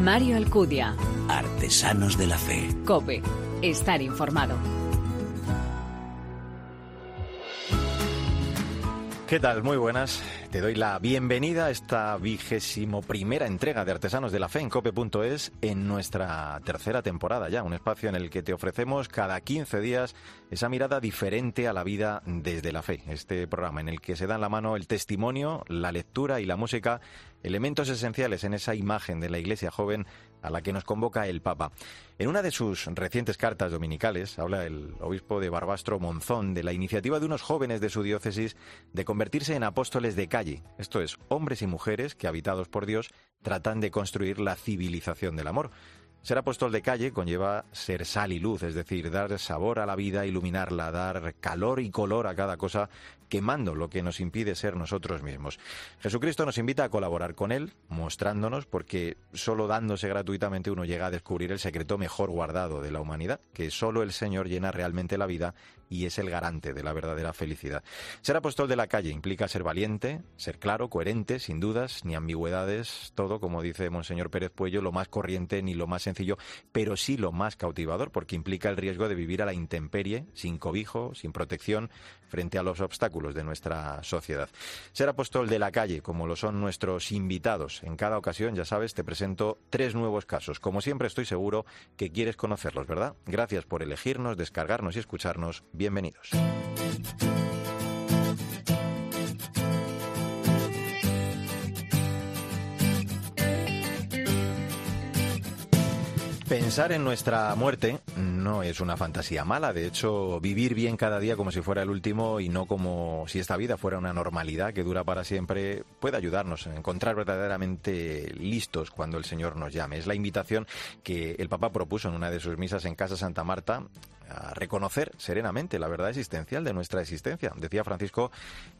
Mario Alcudia. Artesanos de la Fe. Cope. Estar informado. ¿Qué tal? Muy buenas. Te doy la bienvenida a esta vigésimo primera entrega de Artesanos de la Fe en cope.es en nuestra tercera temporada ya, un espacio en el que te ofrecemos cada 15 días esa mirada diferente a la vida desde la fe. Este programa en el que se da en la mano el testimonio, la lectura y la música, elementos esenciales en esa imagen de la Iglesia joven a la que nos convoca el Papa. En una de sus recientes cartas dominicales habla el obispo de Barbastro Monzón de la iniciativa de unos jóvenes de su diócesis de convertirse en apóstoles de calle, esto es, hombres y mujeres que, habitados por Dios, tratan de construir la civilización del amor. Ser apóstol de calle conlleva ser sal y luz, es decir, dar sabor a la vida, iluminarla, dar calor y color a cada cosa, quemando lo que nos impide ser nosotros mismos. Jesucristo nos invita a colaborar con Él, mostrándonos, porque solo dándose gratuitamente uno llega a descubrir el secreto mejor guardado de la humanidad, que solo el Señor llena realmente la vida y es el garante de la verdadera felicidad. Ser apóstol de la calle implica ser valiente, ser claro, coherente, sin dudas ni ambigüedades, todo, como dice Monseñor Pérez Puello, lo más corriente ni lo más sencillo, pero sí lo más cautivador, porque implica el riesgo de vivir a la intemperie, sin cobijo, sin protección, frente a los obstáculos de nuestra sociedad. Ser apóstol de la calle, como lo son nuestros invitados, en cada ocasión, ya sabes, te presento tres nuevos casos. Como siempre, estoy seguro que quieres conocerlos, ¿verdad? Gracias por elegirnos, descargarnos y escucharnos. Bienvenidos. Pensar en nuestra muerte no es una fantasía mala, de hecho vivir bien cada día como si fuera el último y no como si esta vida fuera una normalidad que dura para siempre puede ayudarnos a encontrar verdaderamente listos cuando el Señor nos llame. Es la invitación que el Papa propuso en una de sus misas en Casa Santa Marta a reconocer serenamente la verdad existencial de nuestra existencia. Decía Francisco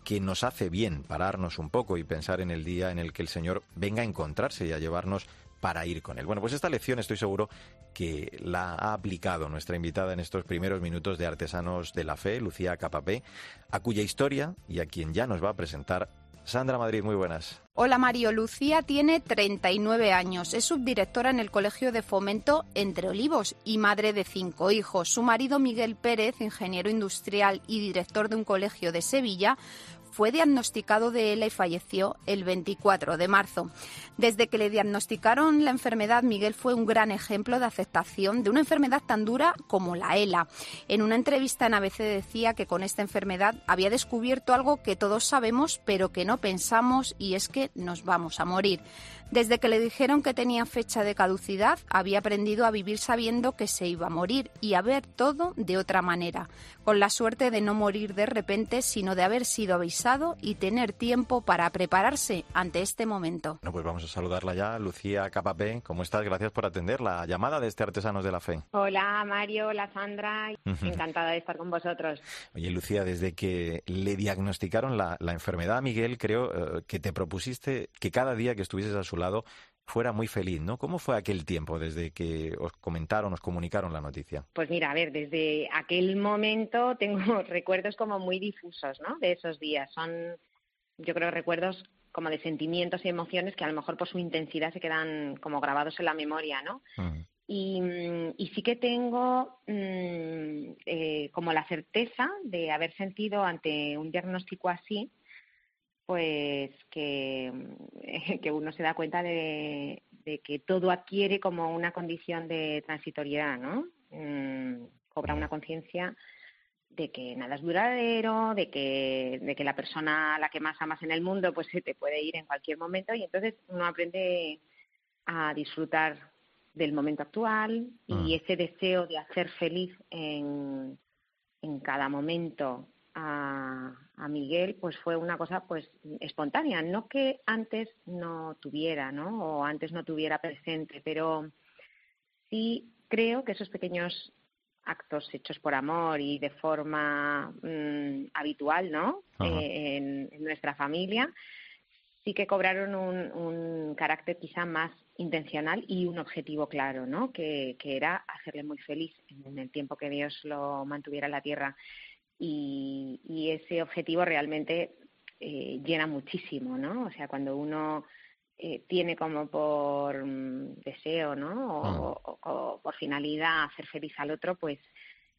que nos hace bien pararnos un poco y pensar en el día en el que el Señor venga a encontrarse y a llevarnos para ir con él. Bueno, pues esta lección estoy seguro que la ha aplicado nuestra invitada en estos primeros minutos de Artesanos de la Fe, Lucía Capapé, a cuya historia y a quien ya nos va a presentar Sandra Madrid, muy buenas. Hola Mario, Lucía tiene 39 años, es subdirectora en el Colegio de Fomento Entre Olivos y madre de cinco hijos. Su marido Miguel Pérez, ingeniero industrial y director de un colegio de Sevilla, fue diagnosticado de ELA y falleció el 24 de marzo. Desde que le diagnosticaron la enfermedad, Miguel fue un gran ejemplo de aceptación de una enfermedad tan dura como la ELA. En una entrevista en ABC decía que con esta enfermedad había descubierto algo que todos sabemos pero que no pensamos y es que nos vamos a morir. Desde que le dijeron que tenía fecha de caducidad, había aprendido a vivir sabiendo que se iba a morir y a ver todo de otra manera, con la suerte de no morir de repente, sino de haber sido avisado y tener tiempo para prepararse ante este momento. Bueno, pues vamos a saludarla ya, Lucía Capapé. ¿Cómo estás? Gracias por atender la llamada de este Artesanos de la Fe. Hola, Mario, hola, Sandra. Encantada de estar con vosotros. Oye, Lucía, desde que le diagnosticaron la, enfermedad a Miguel, creo eh, que te propusiste que cada día que estuvieses a su lado fuera muy feliz, ¿no? ¿Cómo fue aquel tiempo desde que os comentaron, os comunicaron la noticia? Pues mira, a ver, desde aquel momento tengo recuerdos como muy difusos, ¿no? De esos días. Son, yo creo, recuerdos como de sentimientos y emociones que a lo mejor por su intensidad se quedan como grabados en la memoria, ¿no? Y, sí que tengo mm, eh, como la certeza de haber sentido ante un diagnóstico así, pues que, que uno se da cuenta de, que todo adquiere como una condición de transitoriedad, ¿no? Mm, cobra una conciencia de que nada es duradero, de que, de que la persona a la que más amas en el mundo pues se te puede ir en cualquier momento y entonces uno aprende a disfrutar del momento actual y mm. ese deseo de hacer feliz en, en cada momento a, a Miguel pues fue una cosa pues espontánea, no que antes no tuviera, ¿no? O antes no tuviera presente, pero sí creo que esos pequeños actos hechos por amor y de forma mm, habitual, ¿no? Eh, en, nuestra familia, sí que cobraron un, un, carácter quizá más intencional y un objetivo claro, ¿no? Que, que era hacerle muy feliz en el tiempo que Dios lo mantuviera en la tierra y, ese objetivo realmente eh, llena muchísimo, ¿no? O sea, cuando uno eh, tiene como por mm, deseo, ¿no? O, por finalidad hacer feliz al otro, pues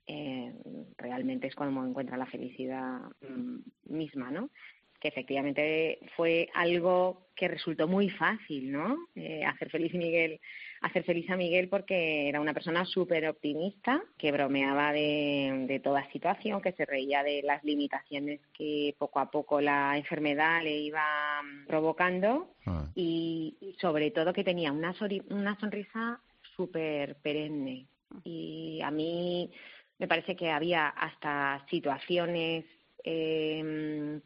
eh, realmente es cuando encuentra la felicidad mm, misma, ¿no? que efectivamente fue algo que resultó muy fácil, ¿no? Eh, hacer feliz a Miguel, hacer feliz a Miguel porque era una persona súper optimista, que bromeaba de, toda situación, que se reía de las limitaciones que poco a poco la enfermedad le iba provocando ah. y, sobre todo que tenía una, una sonrisa súper perenne. Y a mí me parece que había hasta situaciones eh,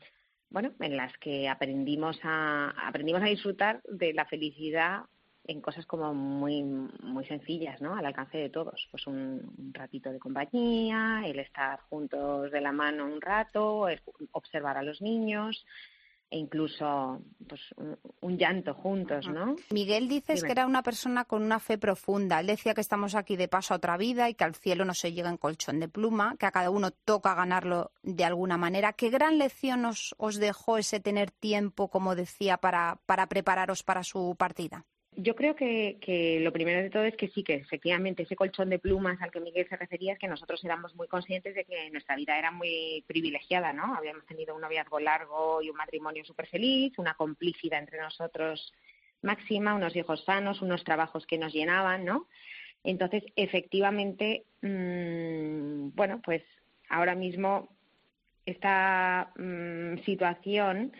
bueno, en las que aprendimos a, aprendimos a disfrutar de la felicidad en cosas como muy, muy sencillas, ¿no? Al alcance de todos. Pues un, ratito de compañía, el estar juntos de la mano un rato, observar a los niños, e incluso pues, un, llanto juntos, ¿no? Miguel dices que era una persona con una fe profunda. Él decía que estamos aquí de paso a otra vida y que al cielo no se llega en colchón de pluma, que a cada uno toca ganarlo de alguna manera. ¿Qué gran lección os, os dejó ese tener tiempo, como decía, para, para prepararos para su partida? Yo creo que, que, lo primero de todo es que sí, que efectivamente ese colchón de plumas al que Miguel se refería es que nosotros éramos muy conscientes de que nuestra vida era muy privilegiada, ¿no? Habíamos tenido un noviazgo largo y un matrimonio súper feliz, una complicidad entre nosotros máxima, unos hijos sanos, unos trabajos que nos llenaban, ¿no? Entonces, efectivamente, mmm, bueno, pues ahora mismo esta mmm, situación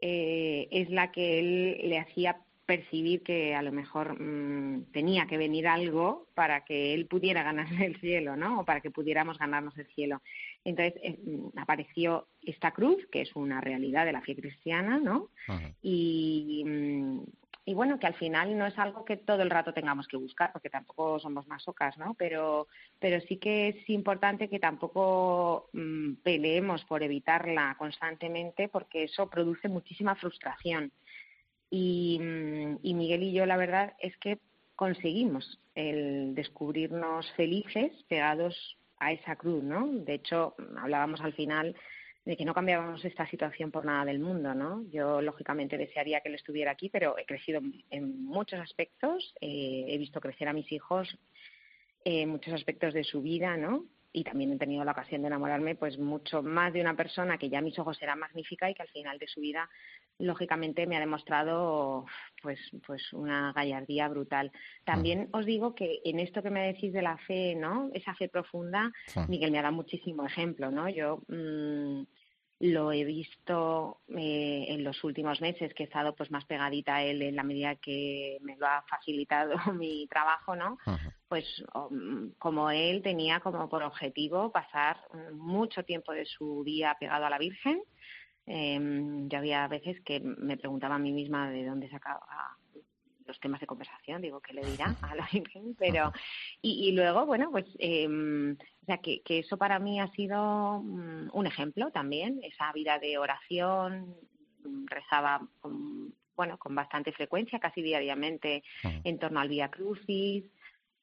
eh, es la que él le hacía percibir que a lo mejor mm, tenía que venir algo para que él pudiera ganarse el cielo, ¿no? O para que pudiéramos ganarnos el cielo. Entonces eh, mm, apareció esta cruz, que es una realidad de la fe cristiana, ¿no? Y, mm, y bueno, que al final no es algo que todo el rato tengamos que buscar, porque tampoco somos masocas, ¿no? Pero, pero sí que es importante que tampoco peleemos por evitarla constantemente, porque eso produce muchísima frustración. Mm, y, Miguel y yo, la verdad es que conseguimos el descubrirnos felices pegados a esa cruz, ¿no? De hecho, hablábamos al final de que no cambiábamos esta situación por nada del mundo, ¿no? Yo, lógicamente, desearía que él estuviera aquí, pero he crecido en muchos aspectos, eh, he visto crecer a mis hijos en muchos aspectos de su vida, ¿no? Y también he tenido la ocasión de enamorarme, pues, mucho más de una persona que ya a mis ojos era magnífica y que al final de su vida lógicamente me ha demostrado pues pues una gallardía brutal. También os digo que en esto que me decís de la fe, ¿no? Esa fe profunda, Miguel me ha dado muchísimo ejemplo, ¿no? Yo mm, lo he visto eh, en los últimos meses que he estado pues más pegadita a él en la medida que me lo ha facilitado mi trabajo, ¿no? Pues mm, como él tenía como por objetivo pasar mucho tiempo de su día pegado a la Virgen, eh, yo había veces que me preguntaba a mí misma de dónde sacaba los temas de conversación, digo, ¿qué le dirá a la Virgen? Pero, y, luego, bueno, pues, eh, o sea, que, que, eso para mí ha sido mm, un ejemplo también, esa vida de oración, rezaba, con, bueno, con bastante frecuencia, casi diariamente, en torno al Vía Crucis,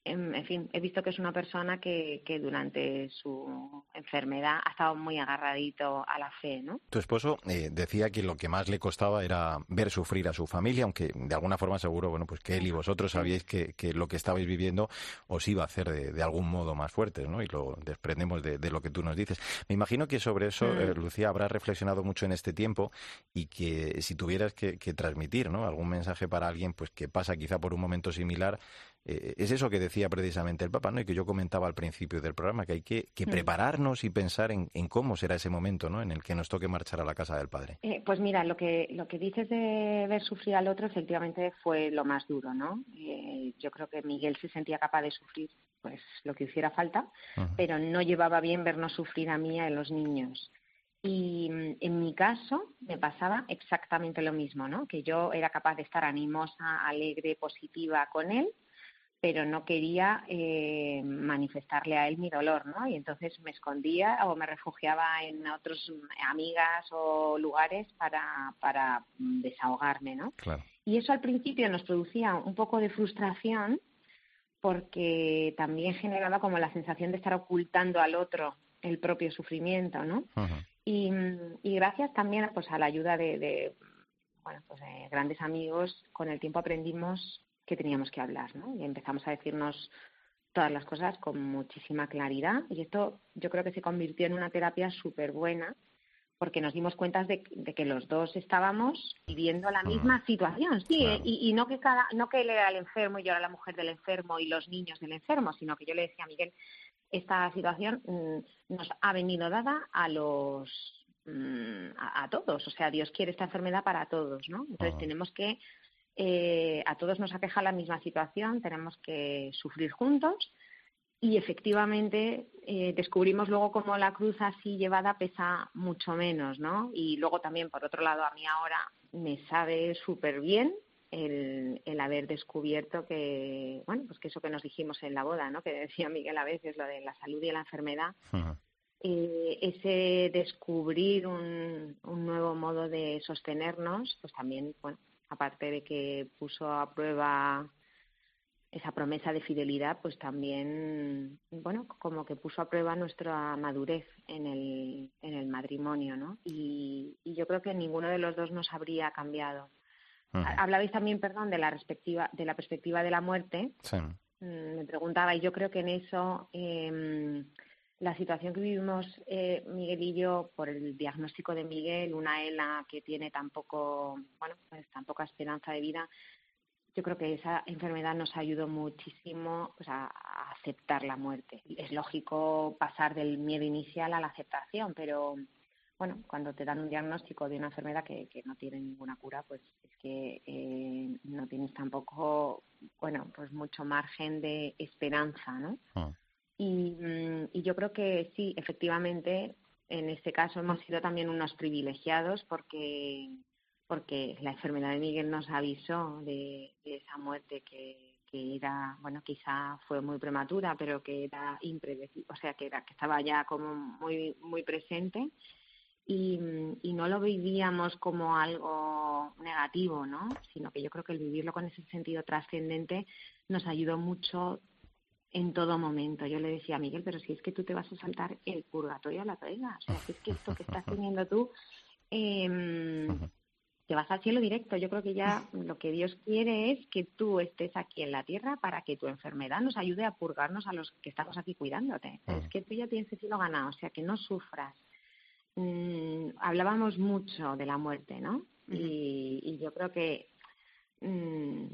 en, fin, he visto que es una persona que, que, durante su enfermedad ha estado muy agarradito a la fe, ¿no? Tu esposo eh, decía que lo que más le costaba era ver sufrir a su familia, aunque de alguna forma seguro, bueno, pues que él y vosotros sabíais que, que lo que estabais viviendo os iba a hacer de, de algún modo más fuertes, ¿no? Y lo desprendemos de, de, lo que tú nos dices. Me imagino que sobre eso, mm. eh, Lucía, habrás reflexionado mucho en este tiempo y que si tuvieras que, que transmitir, ¿no? Algún mensaje para alguien, pues que pasa quizá por un momento similar, eh, es eso que decía precisamente el Papa, ¿no? Y que yo comentaba al principio del programa, que hay que, mm. prepararnos y pensar en, cómo será ese momento, ¿no? En el que nos toque marchar a la casa del Padre. Eh, pues mira, lo que, lo que dices de ver sufrir al otro efectivamente fue lo más duro, ¿no? Eh, yo creo que Miguel se sentía capaz de sufrir pues lo que hiciera falta, pero no llevaba bien vernos sufrir a mí y a los niños. Y mm, en mi caso me pasaba exactamente lo mismo, ¿no? Que yo era capaz de estar animosa, alegre, positiva con él, pero no quería eh, manifestarle a él mi dolor, ¿no? Y entonces me escondía o me refugiaba en otros amigas o lugares para, para desahogarme, ¿no? Y eso al principio nos producía un poco de frustración porque también generaba como la sensación de estar ocultando al otro el propio sufrimiento, ¿no? y, y, gracias también pues a la ayuda de, de bueno, pues de grandes amigos, con el tiempo aprendimos que teníamos que hablar, ¿no? Y empezamos a decirnos todas las cosas con muchísima claridad. Y esto yo creo que se convirtió en una terapia súper buena porque nos dimos cuenta de, que los dos estábamos viviendo la misma situación, sí, y, no que cada, no que él era el enfermo y yo era la mujer del enfermo y los niños del enfermo, sino que yo le decía a Miguel, esta situación mm, nos ha venido dada a los mm, a, todos, o sea, Dios quiere esta enfermedad para todos, ¿no? Entonces tenemos que eh, a todos nos aqueja la misma situación, tenemos que sufrir juntos y efectivamente eh, descubrimos luego cómo la cruz así llevada pesa mucho menos, ¿no? Y luego también, por otro lado, a mí ahora me sabe súper bien el, el, haber descubierto que, bueno, pues que eso que nos dijimos en la boda, ¿no? Que decía Miguel a veces, lo de la salud y la enfermedad, eh, ese descubrir un, un nuevo modo de sostenernos, pues también, bueno, aparte de que puso a prueba esa promesa de fidelidad, pues también, bueno, como que puso a prueba nuestra madurez en el, en el matrimonio, ¿no? Y, yo creo que ninguno de los dos nos habría cambiado. Hablabais también, perdón, de la, respectiva, de la perspectiva de la muerte. Sí. Mm, me preguntaba, y yo creo que en eso eh, la situación que vivimos eh, Miguel y yo por el diagnóstico de Miguel, una ELA que tiene tan poco, bueno, pues tan poca esperanza de vida, yo creo que esa enfermedad nos ayudó muchísimo a, aceptar la muerte. Es lógico pasar del miedo inicial a la aceptación, pero bueno, cuando te dan un diagnóstico de una enfermedad que, no tiene ninguna cura, pues es que eh, no tienes tampoco, bueno, pues mucho margen de esperanza, ¿no? Ah. Y, mm, y yo creo que sí, efectivamente, en este caso hemos sido también unos privilegiados porque porque la enfermedad de Miguel nos avisó de, esa muerte que, que, era, bueno, quizá fue muy prematura, pero que era impredecible, o sea, que, era, que estaba ya como muy, muy presente y, y no lo vivíamos como algo negativo, ¿no? Sino que yo creo que el vivirlo con ese sentido trascendente nos ayudó mucho en todo momento. Yo le decía a Miguel, pero si es que tú te vas a saltar el purgatorio a la pega, o sea, si es que esto que estás teniendo tú... Eh, te vas al cielo directo. Yo creo que ya lo que Dios quiere es que tú estés aquí en la tierra para que tu enfermedad nos ayude a purgarnos a los que estamos aquí cuidándote. Es mm. que tú ya tienes el cielo ganado, o sea, que no sufras. Mm, hablábamos mucho de la muerte, ¿no? y, yo creo que, mm,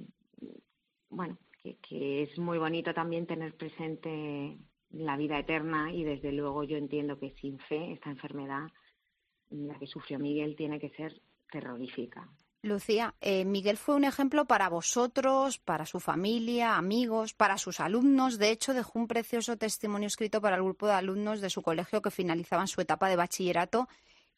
bueno, que, que es muy bonito también tener presente la vida eterna y desde luego yo entiendo que sin fe esta enfermedad la que sufrió Miguel tiene que ser terrorífica. Lucía, eh, Miguel fue un ejemplo para vosotros, para su familia, amigos, para sus alumnos. De hecho, dejó un precioso testimonio escrito para el grupo de alumnos de su colegio que finalizaban su etapa de bachillerato,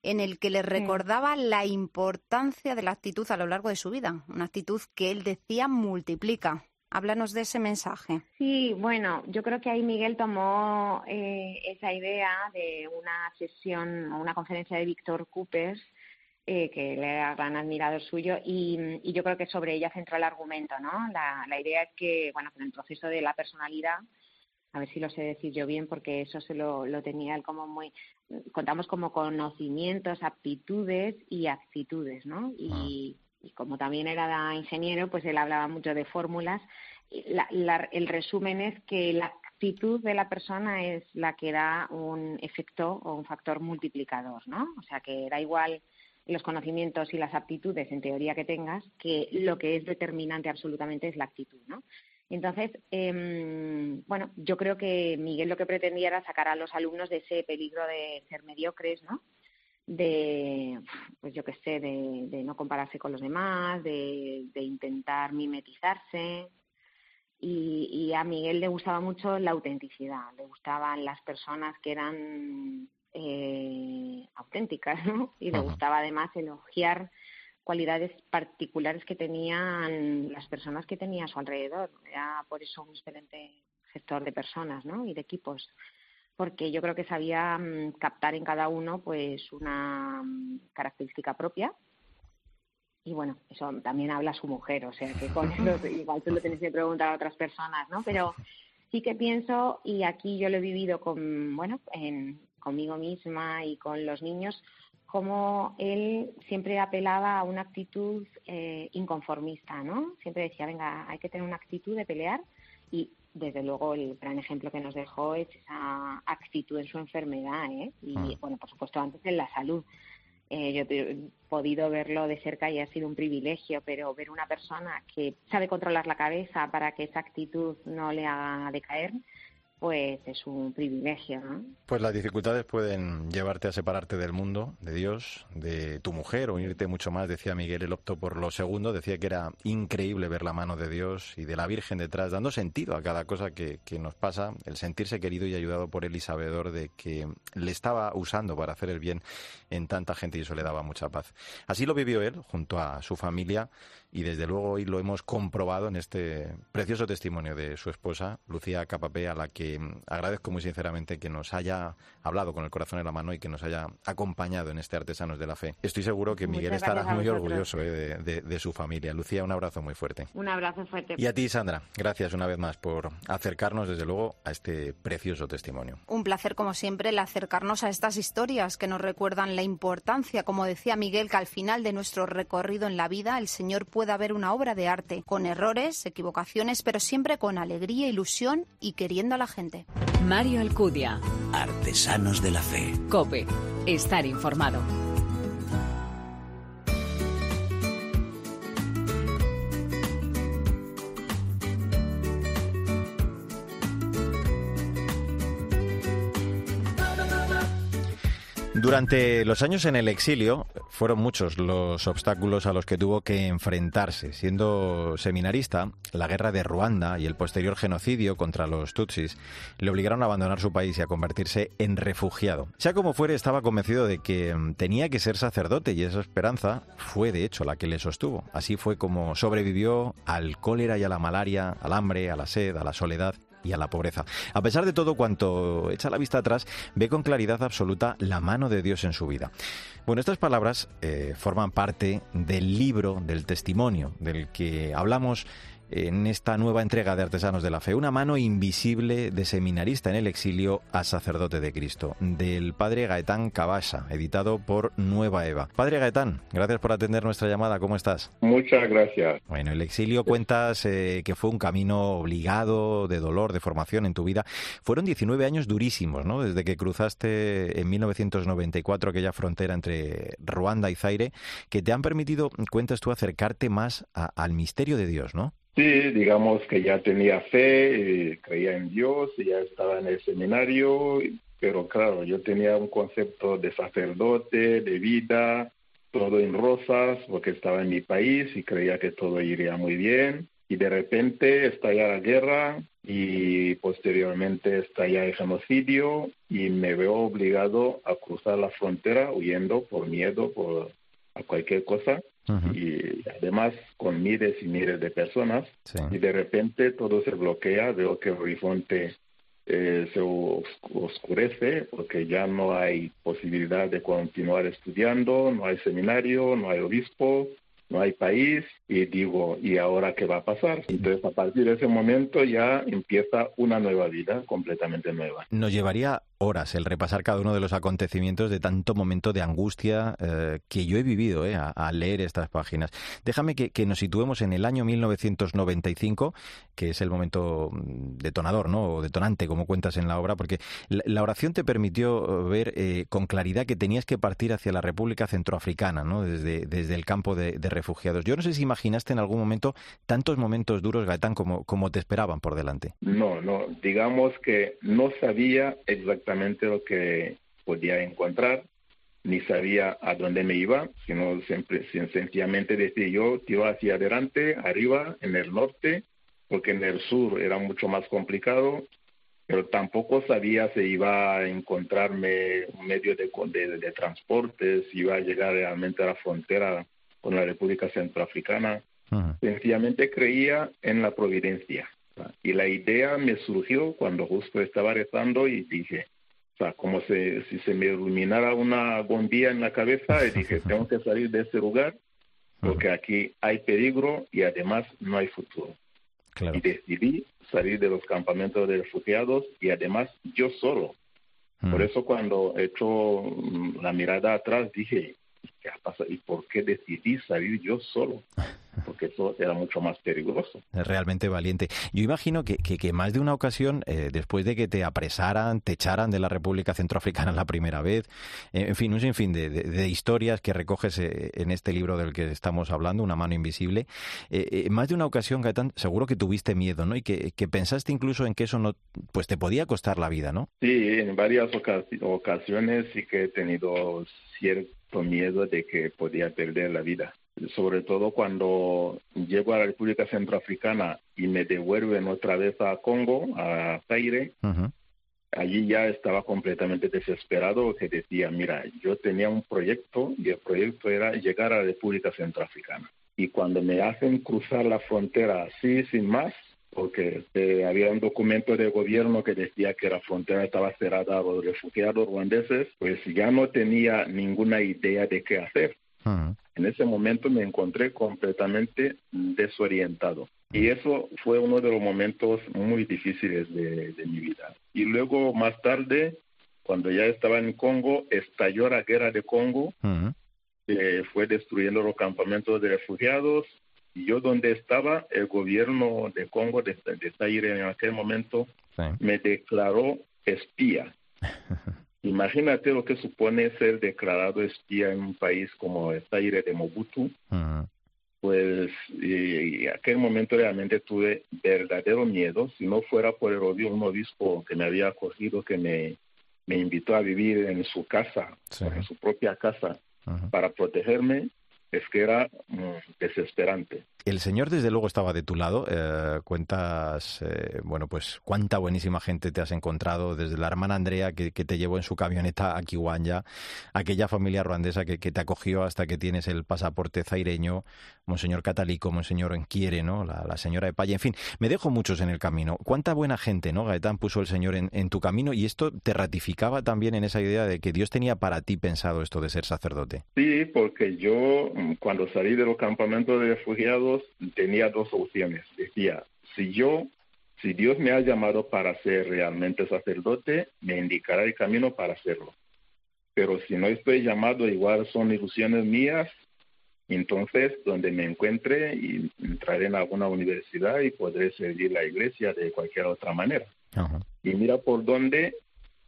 en el que les recordaba la importancia de la actitud a lo largo de su vida, una actitud que él decía multiplica. Háblanos de ese mensaje. Sí, bueno, yo creo que ahí Miguel tomó eh, esa idea de una sesión o una conferencia de Víctor Coopers eh, que le era gran admirador suyo y, yo creo que sobre ella centró el argumento, ¿no? La, idea es que, bueno, en el proceso de la personalidad, a ver si lo sé decir yo bien porque eso se lo, lo tenía él como muy, contamos como conocimientos, aptitudes y actitudes, ¿no? Y, ah. como también era ingeniero, pues él hablaba mucho de fórmulas. el resumen es que la actitud de la persona es la que da un efecto o un factor multiplicador, ¿no? O sea que da igual los conocimientos y las aptitudes en teoría que tengas, que lo que es determinante absolutamente es la actitud, ¿no? Entonces, eh, bueno, yo creo que Miguel lo que pretendía era sacar a los alumnos de ese peligro de ser mediocres, ¿no? De, pues yo qué sé, de, no compararse con los demás, de, intentar mimetizarse. Y, y a Miguel le gustaba mucho la autenticidad, le gustaban las personas que eran eh, auténticas, ¿no? Y le gustaba además elogiar cualidades particulares que tenían las personas que tenía a su alrededor. Era por eso un excelente gestor de personas, ¿no? Y de equipos, porque yo creo que sabía mm, captar en cada uno, pues, una mm, característica propia. Y bueno, eso también habla su mujer, o sea que con eso igual tú lo tienes que preguntar a otras personas, ¿no? Pero sí que pienso, y aquí yo lo he vivido con, bueno, en, conmigo misma y con los niños cómo él siempre apelaba a una actitud eh, inconformista, ¿no? Siempre decía, venga, hay que tener una actitud de pelear y desde luego el gran ejemplo que nos dejó es esa actitud en su enfermedad, ¿eh? Y Ah. bueno, por supuesto antes en la salud. Eh, yo he podido verlo de cerca y ha sido un privilegio, pero ver una persona que sabe controlar la cabeza para que esa actitud no le haga decaer, pues es un privilegio, ¿no? Pues las dificultades pueden llevarte a separarte del mundo, de Dios, de tu mujer unirte mucho más. Decía Miguel, él optó por lo segundo. Decía que era increíble ver la mano de Dios y de la Virgen detrás, dando sentido a cada cosa que, que nos pasa, el sentirse querido y ayudado por él y sabedor de que le estaba usando para hacer el bien en tanta gente y eso le daba mucha paz. Así lo vivió él junto a su familia y desde luego hoy lo hemos comprobado en este precioso testimonio de su esposa, Lucía Capapé, a la que mm, agradezco muy sinceramente que nos haya hablado con el corazón en la mano y que nos haya acompañado en este Artesanos de la Fe. Estoy seguro que Miguel estará muy orgulloso eh, de, de- de su familia. Lucía, un abrazo muy fuerte. Un abrazo fuerte. Y a ti, Sandra, gracias una vez más por acercarnos, desde luego, a este precioso testimonio. Un placer, como siempre, el acercarnos a estas historias que nos recuerdan la importancia, como decía Miguel, que al final de nuestro recorrido en la vida el Señor pueda ver una obra de arte, con errores, equivocaciones, pero siempre con alegría, ilusión y queriendo a la gente. Mario Alcudia. Artesanos de la Fe. Cope. Estar informado. Durante los años en el exilio fueron muchos los obstáculos a los que tuvo que enfrentarse. Siendo seminarista, la guerra de Ruanda y el posterior genocidio contra los Tutsis le obligaron a abandonar su país y a convertirse en refugiado. Sea como fuere, estaba convencido de que mm, tenía que ser sacerdote y esa esperanza fue de hecho la que le sostuvo. Así fue como sobrevivió al cólera y a la malaria, al hambre, a la sed, a la soledad y a la pobreza. A pesar de todo cuanto echa la vista atrás, ve con claridad absoluta la mano de Dios en su vida. Bueno, estas palabras eh, forman parte del libro, del testimonio, del que hablamos en esta nueva entrega de Artesanos de la Fe, una mano invisible de seminarista en el exilio a sacerdote de Cristo, del padre Gaetán Cabasa, editado por Nueva Eva. Padre Gaetán, gracias por atender nuestra llamada, ¿cómo estás? Muchas gracias. Bueno, el exilio cuentas eh, que fue un camino obligado, de dolor, de formación en tu vida. Fueron 19 años durísimos, ¿no? Desde que cruzaste en 1994 aquella frontera entre Ruanda y Zaire, que te han permitido, cuentas tú, acercarte más a- al misterio de Dios, ¿no? Sí, digamos que ya tenía fe, eh, creía en Dios, ya estaba en el seminario, pero claro, yo tenía un concepto de sacerdote, de vida, todo en rosas, porque estaba en mi país y creía que todo iría muy bien. Y de repente estalla la guerra y posteriormente estalla el genocidio y me veo obligado a cruzar la frontera huyendo por miedo, por a cualquier cosa. Y además con miles y miles de personas. Sí. y de repente todo se bloquea, veo que el horizonte eh, se os- oscurece porque ya no hay posibilidad de continuar estudiando, no hay seminario, no hay obispo, no hay país y digo, ¿y ahora qué va a pasar? Entonces a partir de ese momento ya empieza una nueva vida completamente nueva. Nos llevaría horas el repasar cada uno de los acontecimientos de tanto momento de angustia eh, que yo he vivido eh, a, a leer estas páginas. Déjame que, nos situemos en el año 1995, que es el momento mm, detonador, ¿no? O detonante, como cuentas en la obra, porque la, oración te permitió ver eh, con claridad que tenías que partir hacia la República Centroafricana, ¿no? Desde, desde el campo de, de refugiados. Yo no sé si imaginaste en algún momento tantos momentos duros, Gaetán, como, como te esperaban por delante. No, no, digamos que no sabía exactamente lo que podía encontrar, ni sabía a dónde me iba, sino siempre, sencillamente decía yo, tiro hacia adelante, arriba, en el norte, porque en el sur era mucho más complicado, pero tampoco sabía si iba a encontrarme un medio de, de, de transporte, si iba a llegar realmente a la frontera con la República Centroafricana Ujú. sencillamente creía en la providencia. Y la idea me surgió cuando justo estaba rezando y dije, o sea, como se, si se me iluminara una bombilla en la cabeza y dije, tengo que salir de ese lugar porque aquí hay peligro y además no hay futuro. Claro. Y decidí salir de los campamentos de refugiados y además yo solo, Por eso cuando mm, la mirada atrás dije, ¿qué ha pasado? ¿Y por qué decidí salir yo solo? porque eso era mucho más peligroso. Es realmente valiente. Yo imagino que, que, más de una ocasión, eh, después de que te apresaran, te echaran de la República Centroafricana la primera vez, eh, en fin, un sinfín de, de, historias que recoges eh, en este libro del que estamos hablando, Una mano invisible, más de una ocasión, Gaetán, seguro que tuviste miedo, ¿no? Y que, que, pensaste incluso en que eso no, pues te podía costar la vida, ¿no? Sí, en varias ocasiones sí que he tenido cierto miedo de que podía perder la vida sobre todo cuando llego a la República Centroafricana y me devuelven otra vez a Congo, a Zaire, allí ya estaba completamente desesperado que decía, mira, yo tenía un proyecto y el proyecto era llegar a la República Centroafricana. Y cuando me hacen cruzar la frontera así, sin más, porque eh, había un documento de gobierno que decía que la frontera estaba cerrada a los refugiados ruandeses, pues ya no tenía ninguna idea de qué hacer. En ese momento me encontré completamente desorientado. Y eso fue uno de los momentos muy difíciles de, mi vida. Y luego, más tarde, cuando ya estaba en Congo, estalló la guerra de Congo, fue destruyendo los campamentos de refugiados. Y yo donde estaba, el gobierno de Congo, de, de en aquel momento, me declaró espía. Imagínate lo que supone ser declarado espía en un país como el Zaire de Mobutu. Pues en aquel momento realmente tuve verdadero miedo. Si no fuera por el odio, un obispo que me había acogido, que me, me invitó a vivir en su casa, en su propia casa, para protegerme, es que era mm, desesperante. El Señor desde luego estaba de tu lado. Eh, cuentas, eh, bueno, pues cuánta buenísima gente te has encontrado, desde la hermana Andrea que, te llevó en su camioneta a Kiwanja, aquella familia ruandesa que, te acogió hasta que tienes el pasaporte zaireño, Monseñor Catalico, Monseñor Enquiere, ¿no? La, señora de Paya, en fin, me dejo muchos en el camino. Cuánta buena gente, ¿no? Gaetán puso el Señor en, en tu camino y esto te ratificaba también en esa idea de que Dios tenía para ti pensado esto de ser sacerdote. Sí, porque yo cuando salí de los campamentos de refugiados, tenía dos opciones. Decía, si yo, si Dios me ha llamado para ser realmente sacerdote, me indicará el camino para hacerlo. Pero si no estoy llamado, igual son ilusiones mías, entonces donde me encuentre y entraré en alguna universidad y podré servir la iglesia de cualquier otra manera. Y mira por dónde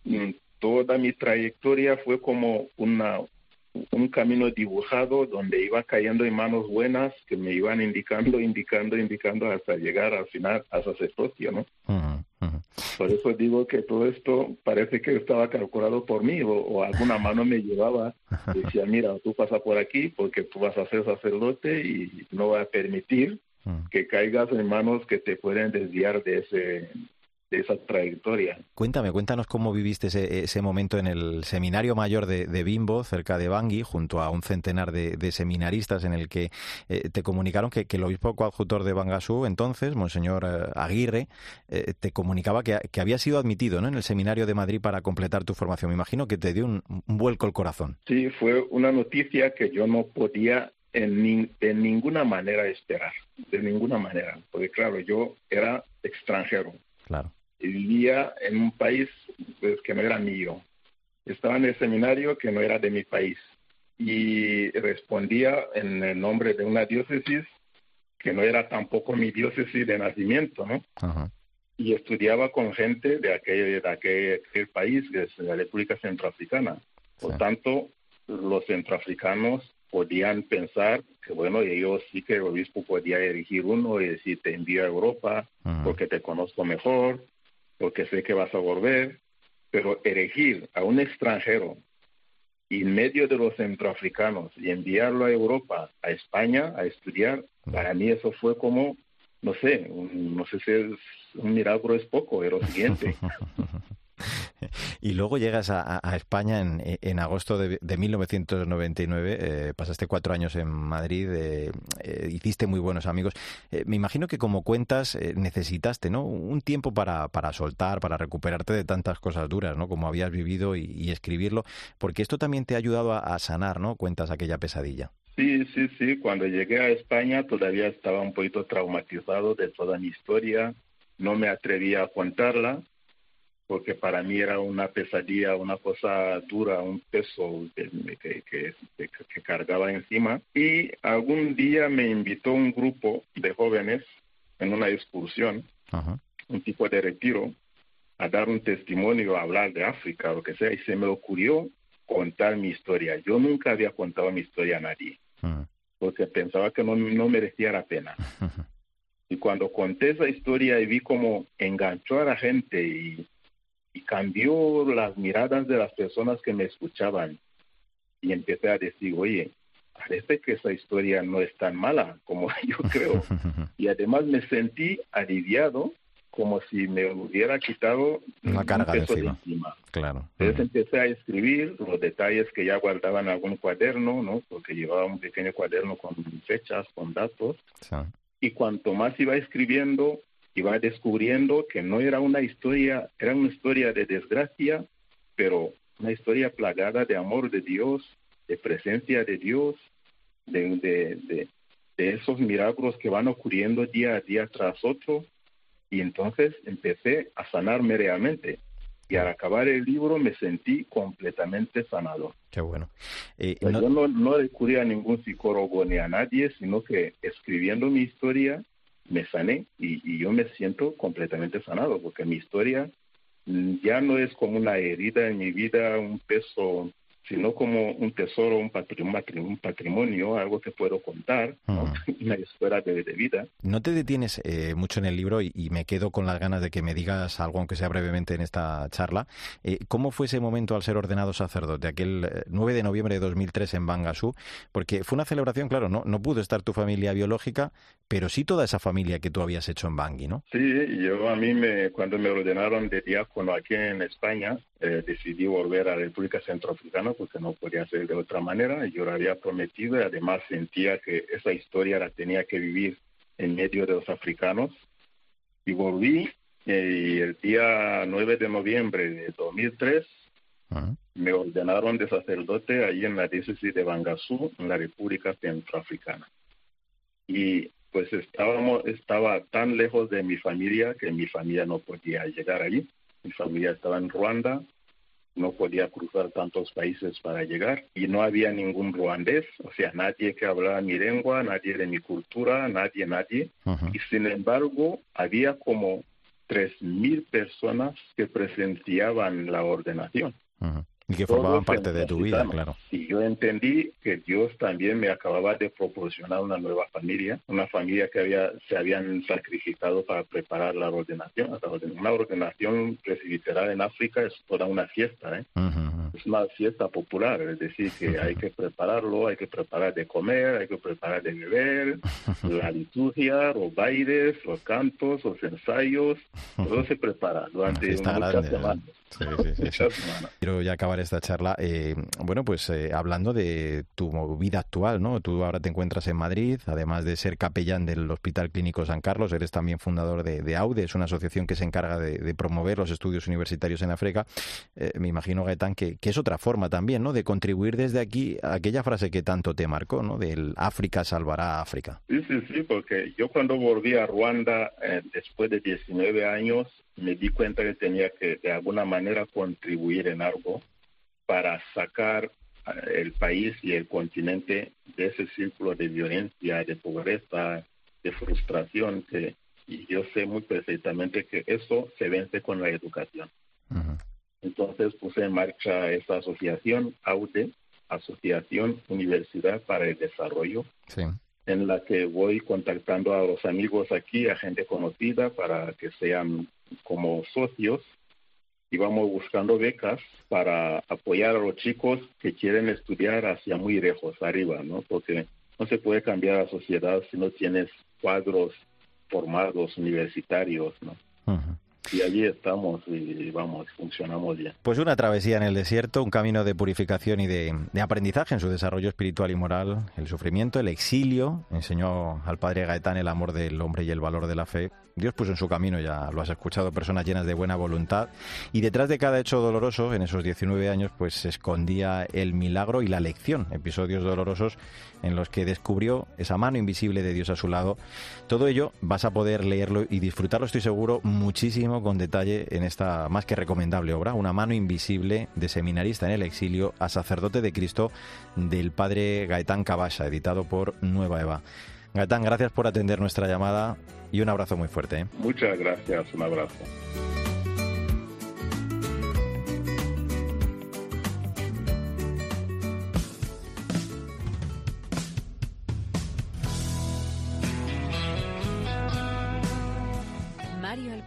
mm, toda mi trayectoria fue como una, un camino dibujado donde iba cayendo en manos buenas que me iban indicando, indicando, indicando hasta llegar al final a sacerdocio, ¿no? Por eso digo que todo esto parece que estaba calculado por mí o, alguna mano me llevaba, decía, mira, tú pasas por aquí porque tú vas a ser sacerdote y no va a permitir que caigas en manos que te pueden desviar de ese esa trayectoria. Cuéntame, cuéntanos cómo viviste ese, ese momento en el seminario mayor de, Bimbo, cerca de Bangui, junto a un centenar de, seminaristas en el que eh, te comunicaron que, el obispo coadjutor de Bangasú, entonces, Monseñor eh, Aguirre, eh, te comunicaba que, había sido admitido ¿no? en el seminario de Madrid para completar tu formación. Me imagino que te dio un, vuelco el corazón. Sí, fue una noticia que yo no podía en, en ninguna manera esperar, de ninguna manera, porque claro, yo era extranjero. Claro vivía en un país pues, que no era mío. Estaba en el seminario que no era de mi país y respondía en el nombre de una diócesis que no era tampoco mi diócesis de nacimiento, ¿no? Y estudiaba con gente de aquel, de aquel, país, que es la República Centroafricana. Por tanto, los centroafricanos podían pensar que, bueno, ellos sí que el obispo podía elegir uno y decir, te envío a Europa porque te conozco mejor, porque sé que vas a volver, pero elegir a un extranjero en medio de los centroafricanos y enviarlo a Europa, a España, a estudiar, para mí eso fue como, no sé, no sé si es un milagro es poco, era lo siguiente. y luego llegas a, España en, agosto de, 1999, eh, pasaste cuatro años en Madrid, eh, eh, hiciste muy buenos amigos. me imagino que como cuentas necesitaste ¿no? un tiempo para, para soltar, para recuperarte de tantas cosas duras, ¿no? como habías vivido y, escribirlo, porque esto también te ha ayudado a, a sanar, ¿no? Cuentas aquella pesadilla. Sí, sí, sí. Cuando llegué a España todavía estaba un poquito traumatizado de toda mi historia. No me atrevía a contarla porque para mí era una pesadilla, una cosa dura, un peso que, que, que, cargaba encima. Y algún día me invitó un grupo de jóvenes en una excursión, un tipo de retiro, a dar un testimonio, a hablar de África, lo que sea, y se me ocurrió contar mi historia. Yo nunca había contado mi historia a nadie, porque pensaba que no, no merecía la pena. Y cuando conté esa historia y vi cómo enganchó a la gente y y cambió las miradas de las personas que me escuchaban y empecé a decir, oye, parece que esa historia no es tan mala como yo creo. y además me sentí aliviado como si me hubiera quitado una carga de encima. Claro. Entonces empecé a escribir los detalles que ya guardaba en algún cuaderno, ¿no? Porque llevaba un pequeño cuaderno con fechas, con datos. Y cuanto más iba escribiendo, y va descubriendo que no era una historia, era una historia de desgracia, pero una historia plagada de amor de Dios, de presencia de Dios, de, de, de, esos milagros que van ocurriendo día a día tras otro. Y entonces empecé a sanarme realmente. Y al acabar el libro me sentí completamente sanado. Qué bueno. Eh, Yo no, no recurrí a ningún psicólogo ni a nadie, sino que escribiendo mi historia me sané y, yo me siento completamente sanado porque mi historia ya no es como una herida en mi vida, un peso sino como un tesoro, un patrimonio, un patrimonio algo que puedo contar, una historia de, vida. No te detienes eh, mucho en el libro y, me quedo con las ganas de que me digas algo, aunque sea brevemente en esta charla. Eh, ¿Cómo fue ese momento al ser ordenado sacerdote, aquel 9 eh, de noviembre de 2003 en Bangasú? Porque fue una celebración, claro, no, no pudo estar tu familia biológica, pero sí toda esa familia que tú habías hecho en Bangui, ¿no? Sí, yo a mí me, cuando me ordenaron de diácono aquí en España, eh, decidí volver a la República Centroafricana porque no podía ser de otra manera. Yo lo había prometido y además sentía que esa historia la tenía que vivir en medio de los africanos. Y volví eh, y el día 9 de noviembre de 2003 me ordenaron de sacerdote allí en la diócesis de Bangasú, en la República Centroafricana. Y pues estábamos, estaba tan lejos de mi familia que mi familia no podía llegar allí mi familia estaba en Ruanda, no podía cruzar tantos países para llegar y no había ningún ruandés, o sea, nadie que hablaba mi lengua, nadie de mi cultura, nadie, nadie. Y sin embargo, había como tres mil personas que presenciaban la ordenación. Y que formaban parte de tu vida, claro. Y yo entendí que Dios también me acababa de proporcionar una nueva familia, una familia que había, se habían sacrificado para preparar la ordenación. Una ordenación presbiteral en África es toda una fiesta, ¿eh? Es una fiesta popular, es decir, que hay que prepararlo, hay que preparar de comer, hay que preparar de beber, la liturgia, los bailes, los cantos, los ensayos, todo se prepara durante muchas semanas. Sí, sí, sí, Quiero ya acabar esta charla, eh, bueno, pues eh, hablando de tu vida actual, ¿no? Tú ahora te encuentras en Madrid, además de ser capellán del Hospital Clínico San Carlos, eres también fundador de, AUDE, es una asociación que se encarga de, promover los estudios universitarios en África. Eh, me imagino, Gaetán, que, que, es otra forma también, ¿no? De contribuir desde aquí a aquella frase que tanto te marcó, ¿no? Del África salvará a África. Sí, sí, sí, porque yo cuando volví a Ruanda después de 19 años, me di cuenta que tenía que de alguna manera contribuir en algo para sacar eh, el país y el continente de ese círculo de violencia, de pobreza, de frustración que y yo sé muy perfectamente que eso se vence con la educación. Entonces puse en marcha esta asociación, AUDE, Asociación Universidad para el Desarrollo, en la que voy contactando a los amigos aquí, a gente conocida, para que sean como socios y vamos buscando becas para apoyar a los chicos que quieren estudiar hacia muy lejos, arriba, ¿no? Porque no se puede cambiar la sociedad si no tienes cuadros formados universitarios, ¿no? Y allí estamos y vamos, funcionamos bien. Pues una travesía en el desierto, un camino de purificación y de, aprendizaje en su desarrollo espiritual y moral, el sufrimiento, el exilio, enseñó al padre Gaetán el amor del hombre y el valor de la fe, Dios puso en su camino, ya lo has escuchado, personas llenas de buena voluntad. Y detrás de cada hecho doloroso, en esos 19 años, pues se escondía el milagro y la lección. Episodios dolorosos en los que descubrió esa mano invisible de Dios a su lado. Todo ello vas a poder leerlo y disfrutarlo, estoy seguro, muchísimo con detalle en esta más que recomendable obra, Una mano invisible de seminarista en el exilio a sacerdote de Cristo del padre Gaetán Cabasa, editado por Nueva Eva. Gaetán, gracias por atender nuestra llamada y un abrazo muy fuerte. ¿eh? Muchas gracias, un abrazo.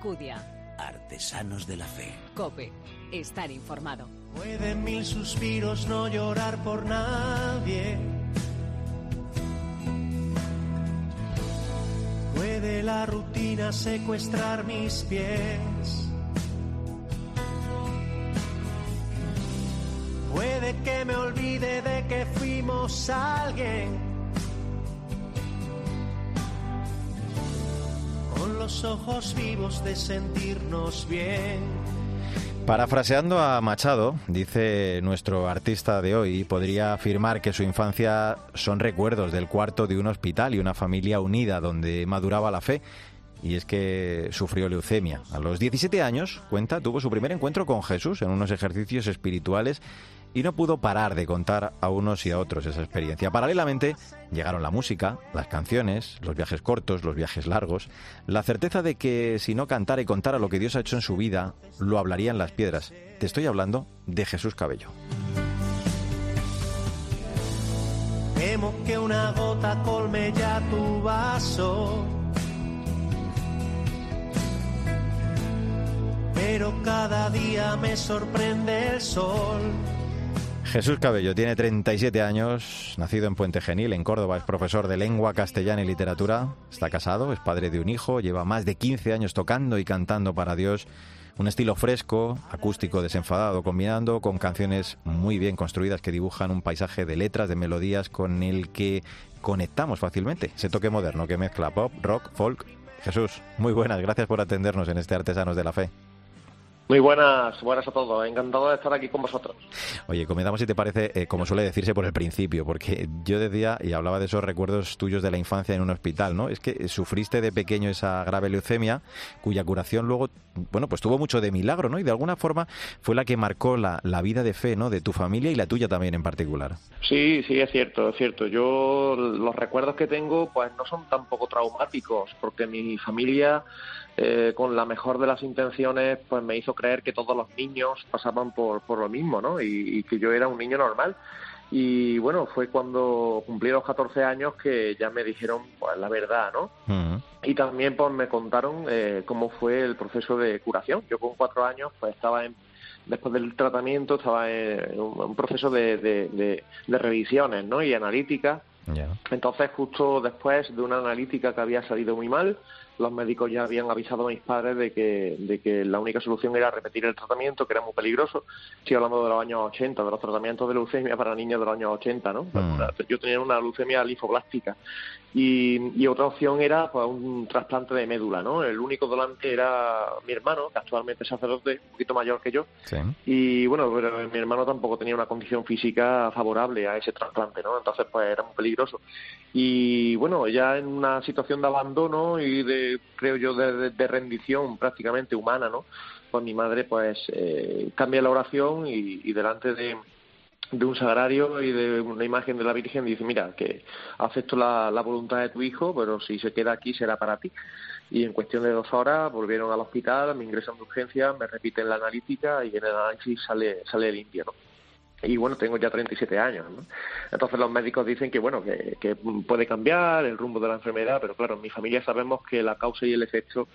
Alcudia. Artesanos de la Fe. Cope. Estar informado. Pueden mil suspiros no llorar por nadie. Puede la rutina secuestrar mis pies. Puede que me olvide de que fuimos alguien. Ojos vivos de sentirnos bien. Parafraseando a Machado, dice nuestro artista de hoy, podría afirmar que su infancia son recuerdos del cuarto de un hospital y una familia unida donde maduraba la fe. Y es que sufrió leucemia. A los 17 años, cuenta, tuvo su primer encuentro con Jesús en unos ejercicios espirituales y no pudo parar de contar a unos y a otros esa experiencia. Paralelamente llegaron la música, las canciones, los viajes cortos, los viajes largos, la certeza de que si no cantara y contara lo que Dios ha hecho en su vida, lo hablarían las piedras. Te estoy hablando de Jesús Cabello. Temo que una gota colme ya tu vaso. Pero cada día me sorprende el sol. Jesús Cabello tiene 37 años, nacido en Puente Genil, en Córdoba, es profesor de lengua castellana y literatura, está casado, es padre de un hijo, lleva más de 15 años tocando y cantando para Dios, un estilo fresco, acústico, desenfadado, combinando con canciones muy bien construidas que dibujan un paisaje de letras, de melodías con el que conectamos fácilmente, ese toque moderno que mezcla pop, rock, folk. Jesús, muy buenas, gracias por atendernos en este Artesanos de la Fe. Muy buenas, buenas a todos. Encantado de estar aquí con vosotros. Oye, comenzamos si te parece, eh, como suele decirse, por el principio, porque yo decía y hablaba de esos recuerdos tuyos de la infancia en un hospital, ¿no? Es que sufriste de pequeño esa grave leucemia, cuya curación luego, bueno, pues tuvo mucho de milagro, ¿no? Y de alguna forma fue la que marcó la, la vida de fe, ¿no? De tu familia y la tuya también en particular. Sí, sí, es cierto, es cierto. Yo los recuerdos que tengo, pues no son tampoco traumáticos, porque mi familia eh, con la mejor de las intenciones, pues me hizo creer que todos los niños pasaban por, por lo mismo, ¿no? Y, y, que yo era un niño normal. Y bueno, fue cuando cumplí los 14 años que ya me dijeron pues, la verdad, ¿no? Uh -huh. Y también pues me contaron eh, cómo fue el proceso de curación. Yo con cuatro años pues estaba en después del tratamiento estaba en un, proceso de, de, de, de, revisiones ¿no? y analíticas. Yeah. Entonces, justo después de una analítica que había salido muy mal, los médicos ya habían avisado a mis padres de que, de que la única solución era repetir el tratamiento, que era muy peligroso. Estoy hablando de los años 80, de los tratamientos de leucemia para niños de los años 80, ¿no? Mm. Yo tenía una leucemia linfoblástica. Y, y, otra opción era pues, un trasplante de médula, ¿no? El único donante era mi hermano, que actualmente es sacerdote, un poquito mayor que yo. Sí. Y bueno, pero mi hermano tampoco tenía una condición física favorable a ese trasplante, ¿no? Entonces, pues era muy peligroso. Y bueno, ya en una situación de abandono y de, creo yo, de, de, rendición prácticamente humana, ¿no? Pues mi madre, pues, eh, cambia la oración y, delante de un sagrario y de una imagen de la Virgen dice, mira, que acepto la, la, voluntad de tu hijo, pero si se queda aquí será para ti. Y en cuestión de dos horas volvieron al hospital, me ingresan de urgencia, me repiten la analítica y en el análisis sale, sale limpio, ¿no? Y bueno, tengo ya 37 años, ¿no? Entonces los médicos dicen que bueno, que, que, puede cambiar el rumbo de la enfermedad, pero claro, en mi familia sabemos que la causa y el efecto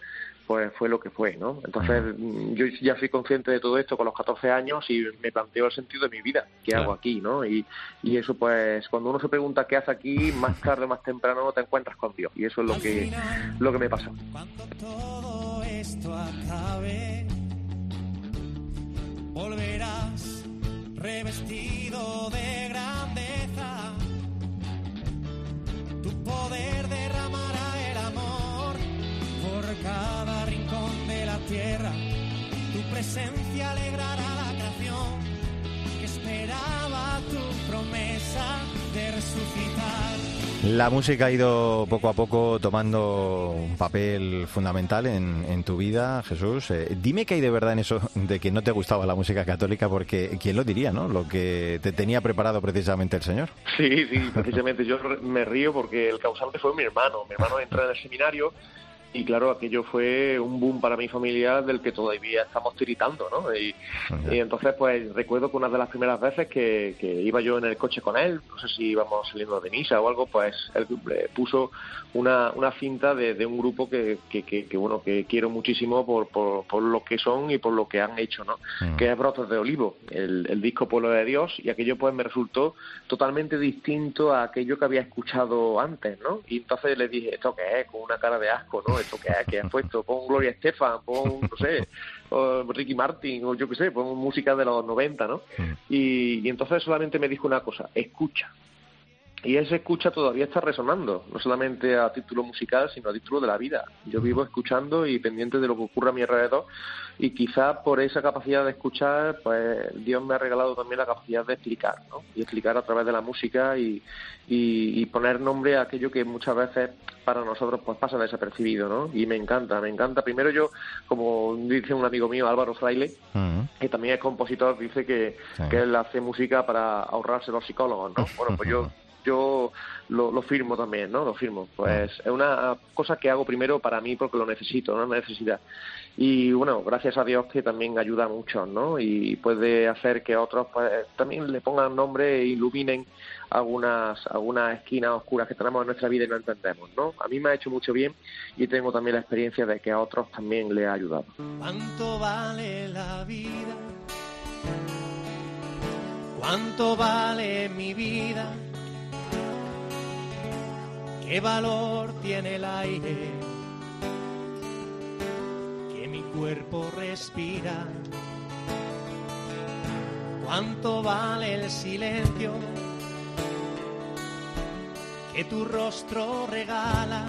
pues fue lo que fue, ¿no? Entonces yo ya soy consciente de todo esto con los 14 años y me planteo el sentido de mi vida, qué claro. hago aquí, ¿no? Y, y eso pues cuando uno se pregunta qué hace aquí, más tarde o más temprano te encuentras con Dios y eso es lo que lo que me pasa. Cuando todo esto acabe, volverás revestido de grandeza. Tu poder derramará el amor por cada rincón de la tierra. Tu presencia alegrará la creación que esperaba tu promesa de resucitar. La música ha ido poco a poco tomando un papel fundamental en, tu vida, Jesús. Eh, dime qué hay de verdad en eso de que no te gustaba la música católica, porque quién lo diría, ¿no? Lo que te tenía preparado precisamente el Señor. Sí, sí, precisamente. Yo me río porque el causante fue mi hermano. Mi hermano entra en el seminario y claro, aquello fue un boom para mi familia del que todavía estamos tiritando, ¿no? Y, entonces, pues recuerdo que una de las primeras veces que, iba yo en el coche con él, no sé si íbamos saliendo de misa o algo, pues él puso una, una cinta de, un grupo que, que, bueno, que quiero muchísimo por, por, lo que son y por lo que han hecho, ¿no? Mm. Que es Brotes de Olivo, el, el disco Pueblo de Dios, y aquello pues me resultó totalmente distinto a aquello que había escuchado antes, ¿no? Y entonces le dije, ¿esto qué es? Con una cara de asco, ¿no? Esto que, has puesto, pon Gloria Estefan, pon, no sé, Ricky Martin, o yo qué sé, pon música de los 90, ¿no? Y, y entonces solamente me dijo una cosa, escucha. Y esa escucha todavía está resonando, no solamente a título musical, sino a título de la vida. Yo vivo escuchando y pendiente de lo que ocurre a mi alrededor y quizás por esa capacidad de escuchar, pues Dios me ha regalado también la capacidad de explicar, ¿no? Y explicar a través de la música y, y, poner nombre a aquello que muchas veces para nosotros pues pasa desapercibido, ¿no? Y me encanta, me encanta. Primero yo, como dice un amigo mío, Álvaro Fraile, que también es compositor, dice que, que él hace música para ahorrarse los psicólogos, ¿no? Bueno, pues yo yo lo, firmo también, ¿no? Lo firmo. Pues es una cosa que hago primero para mí porque lo necesito, una necesidad. Y bueno, gracias a Dios que también ayuda mucho, ¿no? Y puede hacer que otros pues también le pongan nombre e iluminen algunas, algunas esquinas oscuras que tenemos en nuestra vida y no entendemos, ¿no? A mí me ha hecho mucho bien y tengo también la experiencia de que a otros también le ha ayudado. ¿Cuánto vale la vida? ¿Cuánto vale mi vida? ¿Qué valor tiene el aire que mi cuerpo respira? ¿Cuánto vale el silencio que tu rostro regala?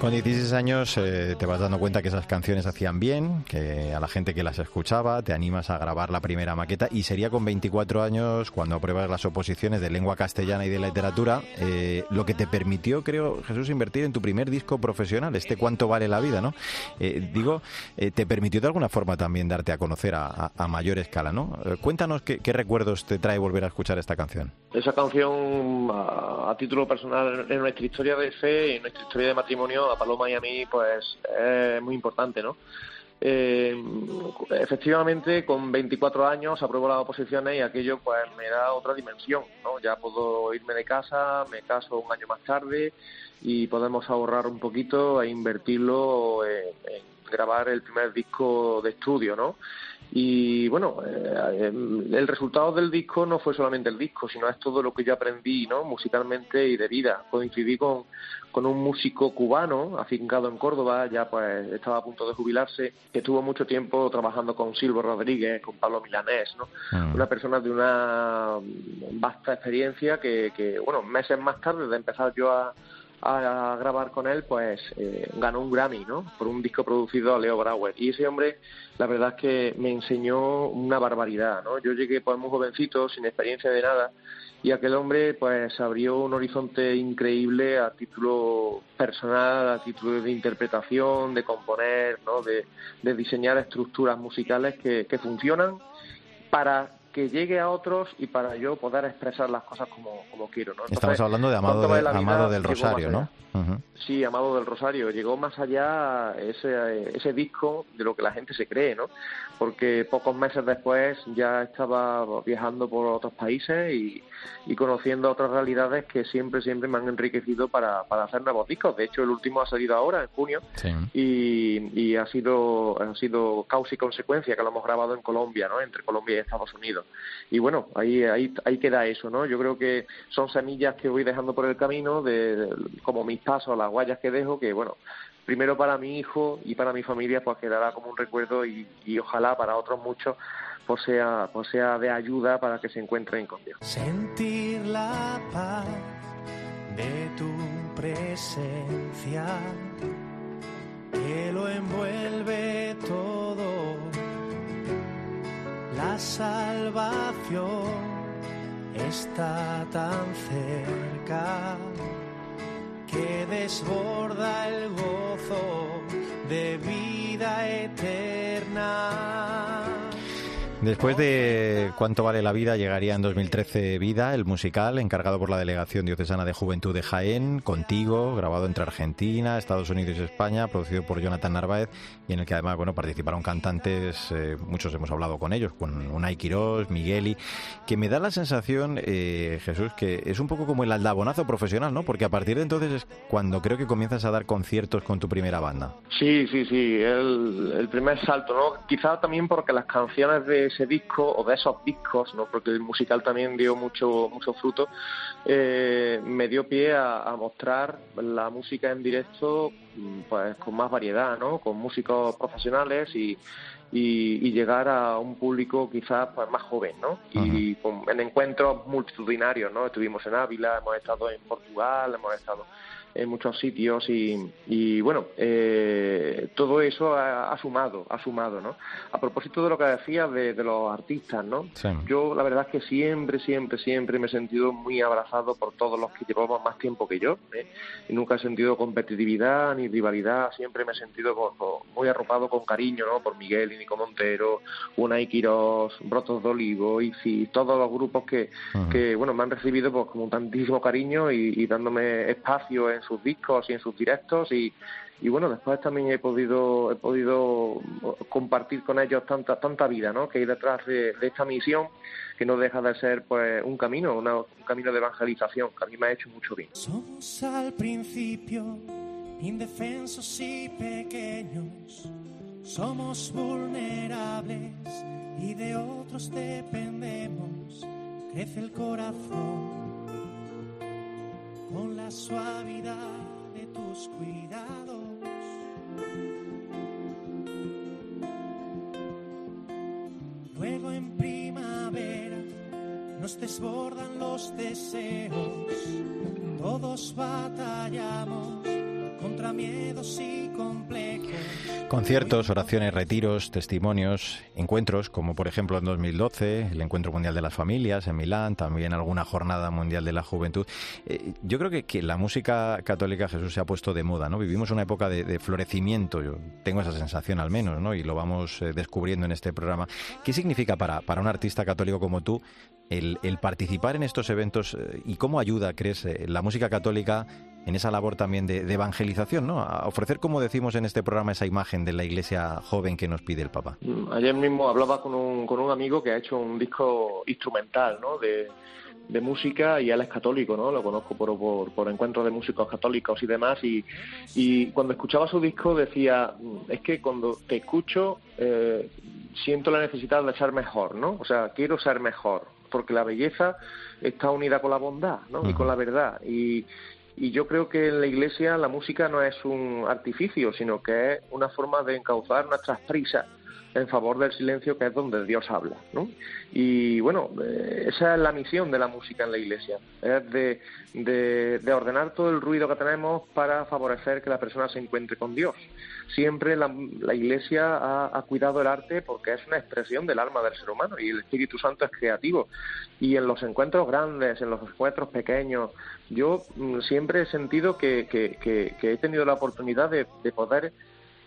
Con 16 años eh, te vas dando cuenta que esas canciones hacían bien, que a la gente que las escuchaba te animas a grabar la primera maqueta y sería con 24 años cuando apruebas las oposiciones de lengua castellana y de literatura eh, lo que te permitió, creo, Jesús, invertir en tu primer disco profesional, este Cuánto vale la vida, ¿no? Eh, digo, te permitió de alguna forma también darte a conocer a, mayor escala, ¿no? cuéntanos qué, recuerdos te trae volver a escuchar esta canción. Esa canción, a, a título personal, en nuestra historia de fe y nuestra historia de matrimonio a Paloma y a mí, pues es muy importante, ¿no? Eh, efectivamente, con 24 años apruebo las oposiciones y aquello pues me da otra dimensión, ¿no? Ya puedo irme de casa, me caso un año más tarde y podemos ahorrar un poquito e invertirlo en, en grabar el primer disco de estudio, ¿no? Y bueno, eh, el resultado del disco no fue solamente el disco, sino es todo lo que yo aprendí, ¿no? Musicalmente y de vida. Coincidí con, con un músico cubano afincado en Córdoba, ya pues estaba a punto de jubilarse, que estuvo mucho tiempo trabajando con Silvio Rodríguez, con Pablo Milanés, ¿no? Mm. Una persona de una vasta experiencia que, que, bueno, meses más tarde de empezar yo a a grabar con él, pues eh, ganó un Grammy, ¿no? Por un disco producido a Leo Brauer. Y ese hombre, la verdad es que me enseñó una barbaridad, ¿no? Yo llegué pues muy jovencito, sin experiencia de nada, y aquel hombre pues abrió un horizonte increíble a título personal, a título de interpretación, de componer, ¿no? De, diseñar estructuras musicales que funcionan para que llegue a otros y para yo poder expresar las cosas como, como quiero. ¿no? Estamos hablando de Amado, Amado del Rosario, ¿no? Sí, Amado del Rosario. Llegó más allá ese, ese disco de lo que la gente se cree, ¿no? Porque pocos meses después ya estaba viajando por otros países y, y conociendo otras realidades que siempre, siempre me han enriquecido para, para hacer nuevos discos. De hecho, el último ha salido ahora, en junio, y, y ha sido ha sido causa y consecuencia que lo hemos grabado en Colombia, ¿no? Entre Colombia y Estados Unidos. Y bueno, ahí, ahí, ahí queda eso, ¿no? Yo creo que son semillas que voy dejando por el camino, de como mis pasos, las huellas que dejo, que bueno, primero para mi hijo y para mi familia, pues quedará como un recuerdo y, y ojalá para otros muchos pues sea, pues sea de ayuda para que se encuentren con Dios. Sentir la paz de tu presencia que lo envuelve todo salvación está tan cerca que desborda el gozo de vida eterna. Después de ¿Cuánto vale la vida? llegaría en 2013 Vida, el musical encargado por la Delegación Diocesana de Juventud de Jaén, contigo, grabado entre Argentina, Estados Unidos y España, producido por Jonathan Narváez y en el que además bueno participaron cantantes, eh, muchos hemos hablado con ellos, con Unai Quirós, Migueli, que me da la sensación, eh, Jesús, que es un poco como el aldabonazo profesional, ¿no? Porque a partir de entonces es cuando creo que comienzas a dar conciertos con tu primera banda. Sí, sí, sí, el, el primer salto, ¿no? Quizá también porque las canciones de ese disco o de esos discos, ¿no? porque el musical también dio mucho, mucho fruto, eh, me dio pie a, mostrar la música en directo pues con más variedad, ¿no? con músicos profesionales y, y, llegar a un público quizás pues, más joven, ¿no? Y con, en encuentros multitudinarios, ¿no? Estuvimos en Ávila, hemos estado en Portugal, hemos estado en muchos sitios y, bueno, eh, todo eso ha, sumado, ha sumado, ¿no? A propósito de lo que decía de, los artistas, ¿no? Yo la verdad es que siempre, siempre, siempre me he sentido muy abrazado por todos los que llevamos más tiempo que yo. ¿eh? Y nunca he sentido competitividad ni rivalidad, siempre me he sentido muy arropado con cariño, ¿no? Por Miguel y Nico Montero, Unai Quirós, Brotos de Olivo, y todos los grupos que, que, bueno, me han recibido pues, con tantísimo cariño y, y dándome espacio en en sus discos y en sus directos y, y bueno después también he podido he podido compartir con ellos tanta tanta vida ¿no? que hay detrás de, esta misión que no deja de ser pues un camino un camino de evangelización que a mí me ha hecho mucho bien. Somos al principio indefensos y pequeños. Somos vulnerables y de otros dependemos. Crece el corazón con la suavidad de tus cuidados. Luego en primavera nos desbordan los deseos, todos batallamos contra miedos y. Conciertos, oraciones, retiros, testimonios, encuentros, como por ejemplo en 2012, el Encuentro Mundial de las Familias en Milán, también alguna Jornada Mundial de la Juventud. Eh, yo creo que, que, la música católica, Jesús, se ha puesto de moda, ¿no? Vivimos una época de, florecimiento, yo tengo esa sensación al menos, ¿no? Y lo vamos eh, descubriendo en este programa. ¿Qué significa para, para un artista católico como tú el, participar en estos eventos eh, y cómo ayuda, crees, la música católica en esa labor también de, evangelización, ¿no? A ofrecer, como decimos en este programa, esa imagen de la iglesia joven que nos pide el Papa. Mm, ayer mismo hablaba con un, con un amigo que ha hecho un disco instrumental, ¿no? De, música y él es católico, ¿no? Lo conozco por, por, por encuentros de músicos católicos y demás y, y cuando escuchaba su disco decía, mm, es que cuando te escucho eh, siento la necesidad de ser mejor, ¿no? O sea, quiero ser mejor porque la belleza está unida con la bondad, ¿no? Y con la verdad y y yo creo que en la iglesia la música no es un artificio, sino que es una forma de encauzar nuestras prisas en favor del silencio, que es donde Dios habla. ¿no? Y bueno, eh, esa es la misión de la música en la iglesia, es de, de, ordenar todo el ruido que tenemos para favorecer que la persona se encuentre con Dios. Siempre la, la iglesia ha, cuidado el arte porque es una expresión del alma del ser humano y el Espíritu Santo es creativo. Y en los encuentros grandes, en los encuentros pequeños, yo mm, siempre he sentido que, que, que, he tenido la oportunidad de, de poder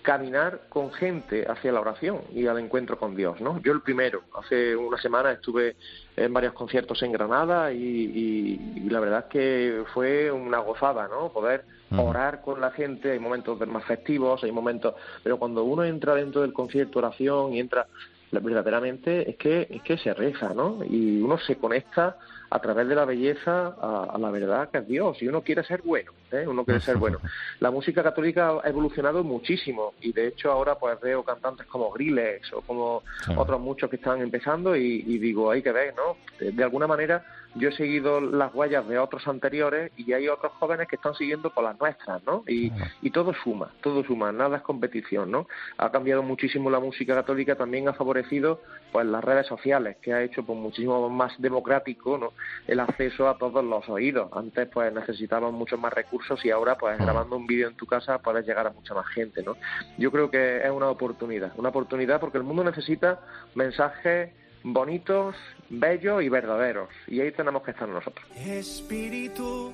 caminar con gente hacia la oración y al encuentro con Dios, ¿no? Yo el primero, hace una semana estuve en varios conciertos en Granada y, la verdad es que fue una gozada, ¿no? Poder orar con la gente, hay momentos más festivos, hay momentos, pero cuando uno entra dentro del concierto oración y entra verdaderamente es que es que se reza, ¿no? Y uno se conecta a través de la belleza a, la verdad que es Dios y uno quiere ser bueno, ¿eh? uno quiere ser bueno. La música católica ha evolucionado muchísimo y de hecho ahora pues veo cantantes como Grillex o como otros muchos que están empezando y, digo, hay que ver, ¿no? de alguna manera yo he seguido las huellas de otros anteriores y hay otros jóvenes que están siguiendo por las nuestras, ¿no? Y, y todo suma, todo suma, nada es competición, ¿no? Ha cambiado muchísimo la música católica, también ha favorecido pues las redes sociales, que ha hecho pues muchísimo más democrático, ¿no? El acceso a todos los oídos. Antes pues necesitábamos muchos más recursos y ahora pues grabando un vídeo en tu casa puedes llegar a mucha más gente, ¿no? Yo creo que es una oportunidad, una oportunidad porque el mundo necesita mensajes bonitos, bellos y verdaderos. Y ahí tenemos que estar nosotros. Espíritu,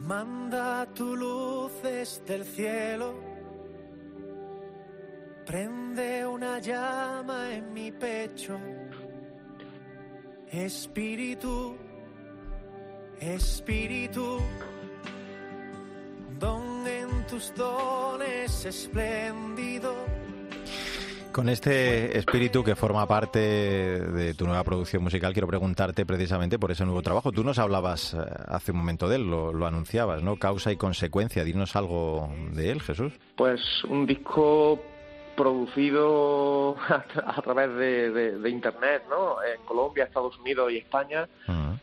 manda tu luz desde el cielo. Prende una llama en mi pecho. Espíritu, Espíritu, don en tus dones espléndido. Con este espíritu que forma parte de tu nueva producción musical, quiero preguntarte precisamente por ese nuevo trabajo. Tú nos hablabas eh, hace un momento de él, lo, lo, anunciabas, ¿no? Causa y consecuencia. Dinos algo de él, Jesús. Pues un disco producido a, través de, de, Internet, ¿no? En Colombia, Estados Unidos y España,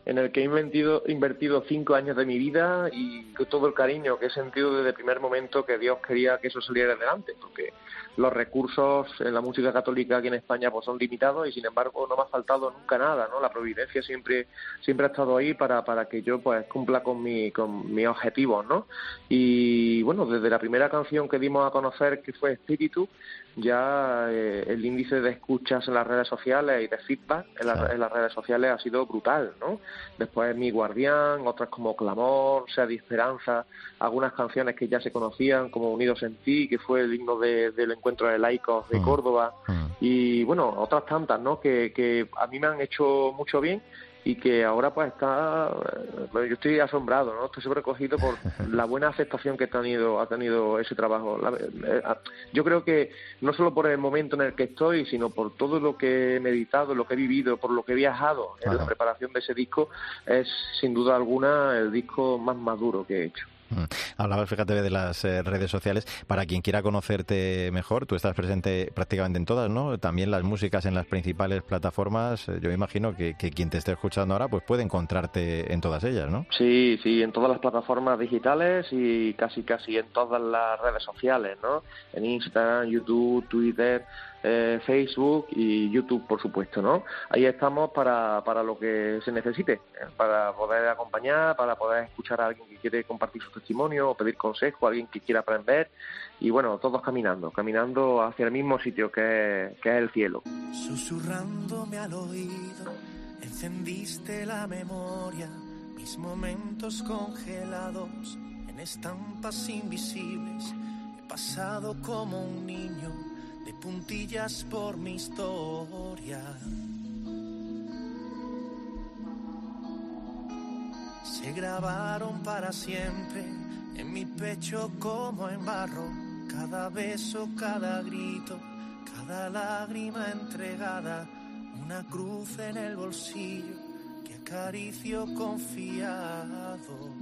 en el que he invertido, invertido cinco años de mi vida y todo el cariño que he sentido desde el primer momento que Dios quería que eso saliera adelante, porque los recursos en la música católica aquí en España pues son limitados y sin embargo no me ha faltado nunca nada, ¿no? La providencia siempre siempre ha estado ahí para, para que yo pues cumpla con mi con mis objetivos, ¿no? Y bueno, desde la primera canción que dimos a conocer que fue Espíritu, ya eh, el índice de escuchas en las redes sociales y de feedback en, la, en, las redes sociales ha sido brutal, ¿no? Después Mi Guardián, otras como Clamor, Sea de Esperanza, algunas canciones que ya se conocían como Unidos en Ti, que fue el himno de, del encuentro de laicos de Córdoba, y bueno, otras tantas, ¿no? Que, que a mí me han hecho mucho bien y que ahora pues está yo estoy asombrado no estoy sobrecogido por la buena aceptación que ha tenido ha tenido ese trabajo. Yo creo que no solo por el momento en el que estoy sino por todo lo que he meditado lo que he vivido por lo que he viajado en la preparación de ese disco es sin duda alguna el disco más maduro que he hecho Hablabas, fíjate, de las eh, redes sociales. Para quien quiera conocerte mejor, tú estás presente prácticamente en todas, ¿no? También las músicas en las principales plataformas. Eh, yo imagino que, que, quien te esté escuchando ahora, pues puede encontrarte en todas ellas, ¿no? Sí, sí, en todas las plataformas digitales y casi, casi en todas las redes sociales, ¿no? En Instagram, YouTube, Twitter, eh, Facebook y YouTube, por supuesto, ¿no? Ahí estamos para, para lo que se necesite, eh, para poder acompañar, para poder escuchar a alguien que quiere compartir su testimonio o pedir consejo, a alguien que quiera aprender y bueno, todos caminando, caminando hacia el mismo sitio que, que es el cielo. Susurrándome al oído, encendiste la memoria, mis momentos congelados en estampas invisibles, he pasado como un niño puntillas por mi historia. Se grabaron para siempre en mi pecho como en barro, cada beso, cada grito, cada lágrima entregada, una cruz en el bolsillo que acaricio confiado.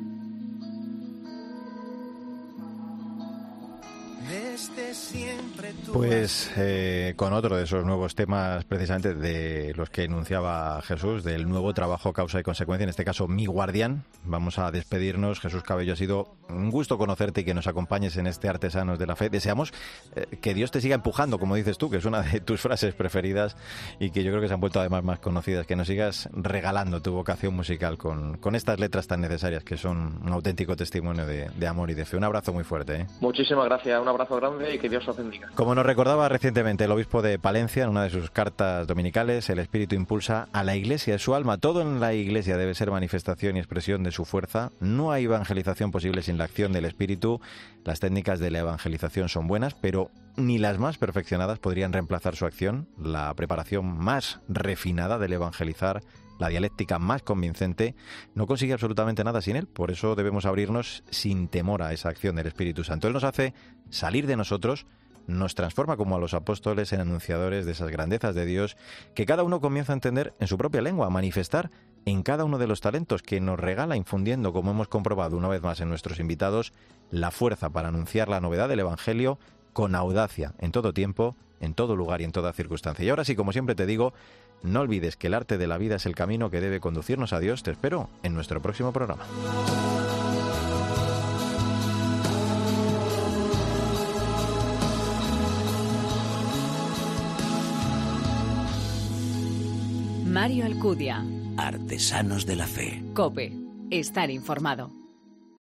Pues eh, con otro de esos nuevos temas, precisamente de los que enunciaba Jesús, del nuevo trabajo Causa y Consecuencia, en este caso Mi Guardián. Vamos a despedirnos. Jesús Cabello, ha sido un gusto conocerte y que nos acompañes en este Artesanos de la Fe. Deseamos eh, que Dios te siga empujando, como dices tú, que es una de tus frases preferidas y que yo creo que se han vuelto además más conocidas, que nos sigas regalando tu vocación musical con, con estas letras tan necesarias que son un auténtico testimonio de, de amor y de fe. Un abrazo muy fuerte. ¿eh? Muchísimas gracias. Un abrazo grande y que Dios os bendiga. Como nos recordaba recientemente el obispo de Palencia en una de sus cartas dominicales, el Espíritu impulsa a la Iglesia, su alma. Todo en la Iglesia debe ser manifestación y expresión de su fuerza. No hay evangelización posible sin la acción del Espíritu. Las técnicas de la evangelización son buenas, pero ni las más perfeccionadas podrían reemplazar su acción. La preparación más refinada del evangelizar la dialéctica más convincente, no consigue absolutamente nada sin él. Por eso debemos abrirnos sin temor a esa acción del Espíritu Santo. Él nos hace salir de nosotros, nos transforma como a los apóstoles en anunciadores de esas grandezas de Dios que cada uno comienza a entender en su propia lengua, a manifestar en cada uno de los talentos que nos regala, infundiendo, como hemos comprobado una vez más en nuestros invitados, la fuerza para anunciar la novedad del Evangelio con audacia, en todo tiempo, en todo lugar y en toda circunstancia. Y ahora sí, como siempre te digo, no olvides que el arte de la vida es el camino que debe conducirnos a Dios. Te espero en nuestro próximo programa. Mario Alcudia. Artesanos de la Fe. Cope. Estar informado.